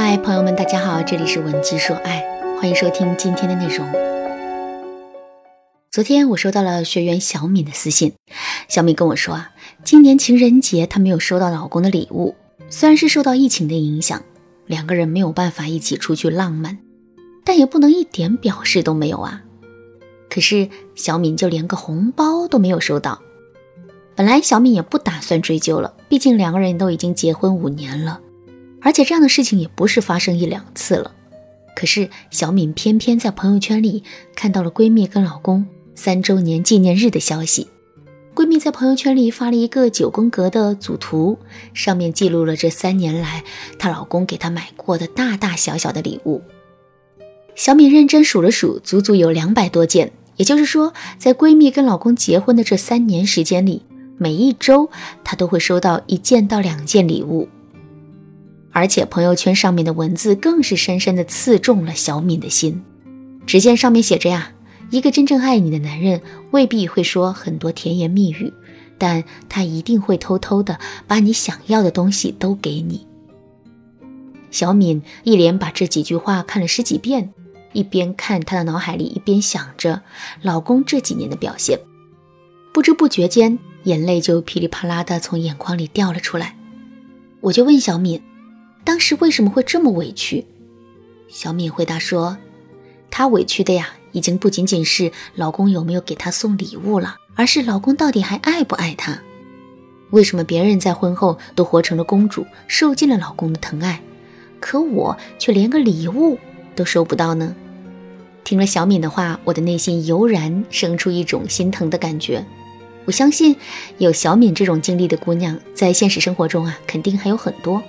嗨，朋友们，大家好，这里是文姬说爱，欢迎收听今天的内容。昨天我收到了学员小敏的私信，小敏跟我说啊，今年情人节她没有收到老公的礼物，虽然是受到疫情的影响，两个人没有办法一起出去浪漫，但也不能一点表示都没有啊。可是小敏就连个红包都没有收到。本来小敏也不打算追究了，毕竟两个人都已经结婚五年了，而且这样的事情也不是发生一两次了。可是小敏偏偏在朋友圈里看到了闺蜜跟老公三周年纪念日的消息。闺蜜在朋友圈里发了一个九宫格的组图，上面记录了这三年来她老公给她买过的大大小小的礼物。小敏认真数了数，足足有两百多件。也就是说，在闺蜜跟老公结婚的这三年时间里。每一周，她都会收到一件到两件礼物，而且朋友圈上面的文字更是深深的刺中了小敏的心。只见上面写着呀：“一个真正爱你的男人未必会说很多甜言蜜语，但他一定会偷偷的把你想要的东西都给你。”小敏一连把这几句话看了十几遍，一边看她的脑海里，一边想着老公这几年的表现，不知不觉间。眼泪就噼里啪啦的从眼眶里掉了出来，我就问小敏，当时为什么会这么委屈？小敏回答说，她委屈的呀，已经不仅仅是老公有没有给她送礼物了，而是老公到底还爱不爱她？为什么别人在婚后都活成了公主，受尽了老公的疼爱，可我却连个礼物都收不到呢？听了小敏的话，我的内心油然生出一种心疼的感觉。我相信有小敏这种经历的姑娘，在现实生活中啊，肯定还有很多。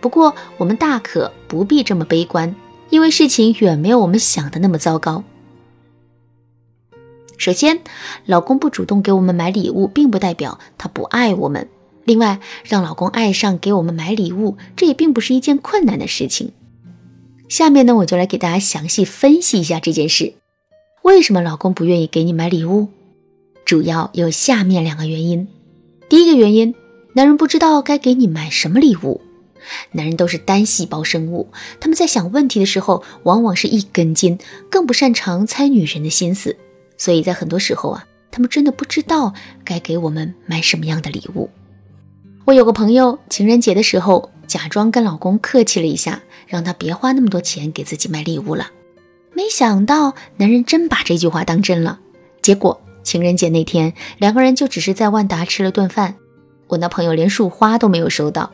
不过我们大可不必这么悲观，因为事情远没有我们想的那么糟糕。首先，老公不主动给我们买礼物，并不代表他不爱我们。另外，让老公爱上给我们买礼物，这也并不是一件困难的事情。下面呢，我就来给大家详细分析一下这件事：为什么老公不愿意给你买礼物？主要有下面两个原因。第一个原因，男人不知道该给你买什么礼物。男人都是单细胞生物，他们在想问题的时候，往往是一根筋，更不擅长猜女人的心思。所以在很多时候啊，他们真的不知道该给我们买什么样的礼物。我有个朋友，情人节的时候，假装跟老公客气了一下，让他别花那么多钱给自己买礼物了。没想到，男人真把这句话当真了，结果。情人节那天，两个人就只是在万达吃了顿饭，我那朋友连束花都没有收到。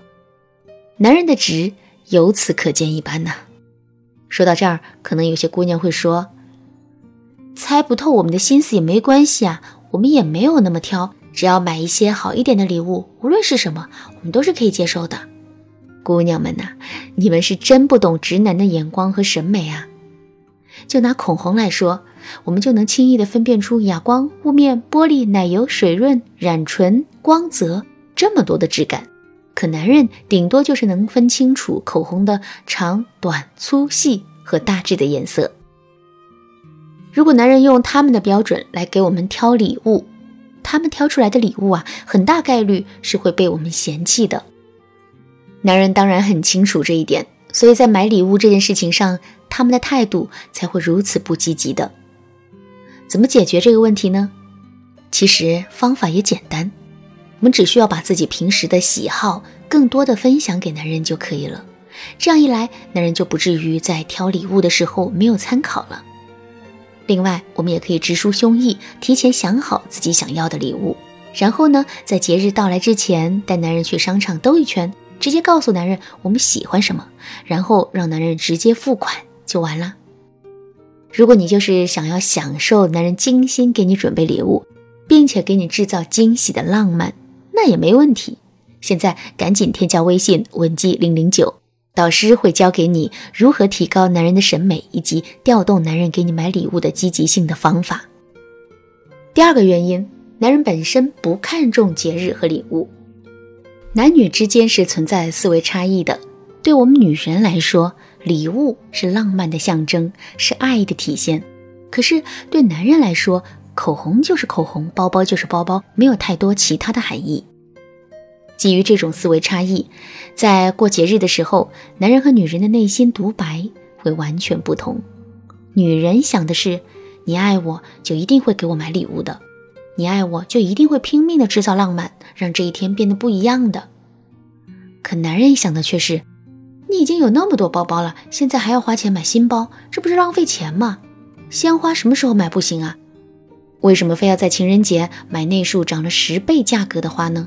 男人的值由此可见一斑呐。说到这儿，可能有些姑娘会说：“猜不透我们的心思也没关系啊，我们也没有那么挑，只要买一些好一点的礼物，无论是什么，我们都是可以接受的。”姑娘们呐，你们是真不懂直男的眼光和审美啊！就拿口红来说。我们就能轻易地分辨出哑光、雾面、玻璃、奶油、水润、染唇、光泽这么多的质感，可男人顶多就是能分清楚口红的长短、粗细和大致的颜色。如果男人用他们的标准来给我们挑礼物，他们挑出来的礼物啊，很大概率是会被我们嫌弃的。男人当然很清楚这一点，所以在买礼物这件事情上，他们的态度才会如此不积极的。怎么解决这个问题呢？其实方法也简单，我们只需要把自己平时的喜好更多的分享给男人就可以了。这样一来，男人就不至于在挑礼物的时候没有参考了。另外，我们也可以直抒胸臆，提前想好自己想要的礼物，然后呢，在节日到来之前带男人去商场兜一圈，直接告诉男人我们喜欢什么，然后让男人直接付款就完了。如果你就是想要享受男人精心给你准备礼物，并且给你制造惊喜的浪漫，那也没问题。现在赶紧添加微信文姬零零九，导师会教给你如何提高男人的审美以及调动男人给你买礼物的积极性的方法。第二个原因，男人本身不看重节日和礼物，男女之间是存在思维差异的。对我们女人来说，礼物是浪漫的象征，是爱的体现。可是对男人来说，口红就是口红，包包就是包包，没有太多其他的含义。基于这种思维差异，在过节日的时候，男人和女人的内心独白会完全不同。女人想的是，你爱我就一定会给我买礼物的，你爱我就一定会拼命的制造浪漫，让这一天变得不一样的。可男人想的却是，你已经有那么多包包了，现在还要花钱买新包，这不是浪费钱吗？鲜花什么时候买不行啊？为什么非要在情人节买那束涨了十倍价格的花呢？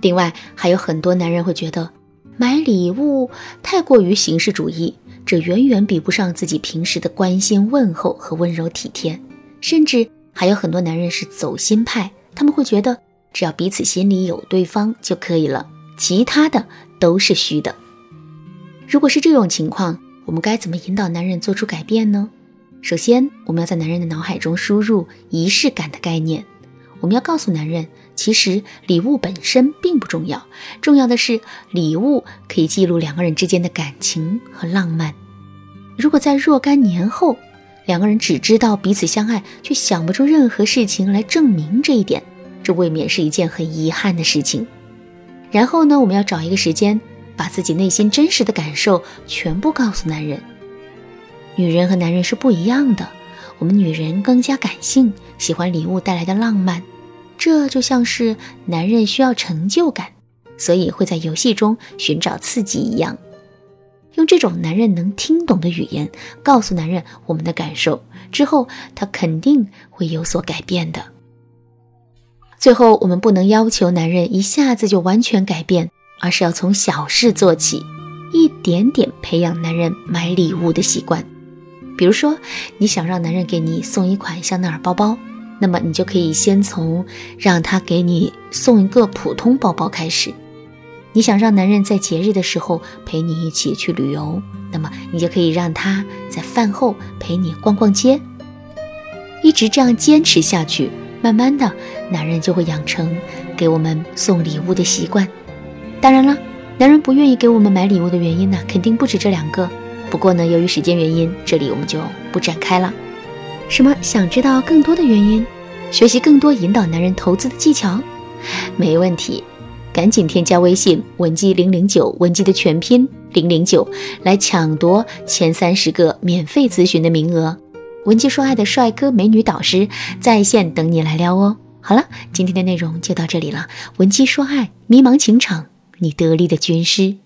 另外，还有很多男人会觉得买礼物太过于形式主义，这远远比不上自己平时的关心问候和温柔体贴。甚至还有很多男人是走心派，他们会觉得只要彼此心里有对方就可以了，其他的都是虚的。如果是这种情况，我们该怎么引导男人做出改变呢？首先，我们要在男人的脑海中输入仪式感的概念，我们要告诉男人。其实礼物本身并不重要，重要的是礼物可以记录两个人之间的感情和浪漫。如果在若干年后，两个人只知道彼此相爱，却想不出任何事情来证明这一点，这未免是一件很遗憾的事情。然后呢，我们要找一个时间，把自己内心真实的感受全部告诉男人。女人和男人是不一样的，我们女人更加感性，喜欢礼物带来的浪漫。这就像是男人需要成就感，所以会在游戏中寻找刺激一样。用这种男人能听懂的语言告诉男人我们的感受之后，他肯定会有所改变的。最后，我们不能要求男人一下子就完全改变，而是要从小事做起，一点点培养男人买礼物的习惯。比如说，你想让男人给你送一款香奈儿包包。那么你就可以先从让他给你送一个普通包包开始。你想让男人在节日的时候陪你一起去旅游，那么你就可以让他在饭后陪你逛逛街。一直这样坚持下去，慢慢的，男人就会养成给我们送礼物的习惯。当然了，男人不愿意给我们买礼物的原因呢，肯定不止这两个。不过呢，由于时间原因，这里我们就不展开了。什么？想知道更多的原因，学习更多引导男人投资的技巧？没问题，赶紧添加微信文姬零零九，文姬的全拼零零九，来抢夺前三十个免费咨询的名额。文姬说爱的帅哥美女导师在线等你来撩哦。好了，今天的内容就到这里了。文姬说爱，迷茫情场，你得力的军师。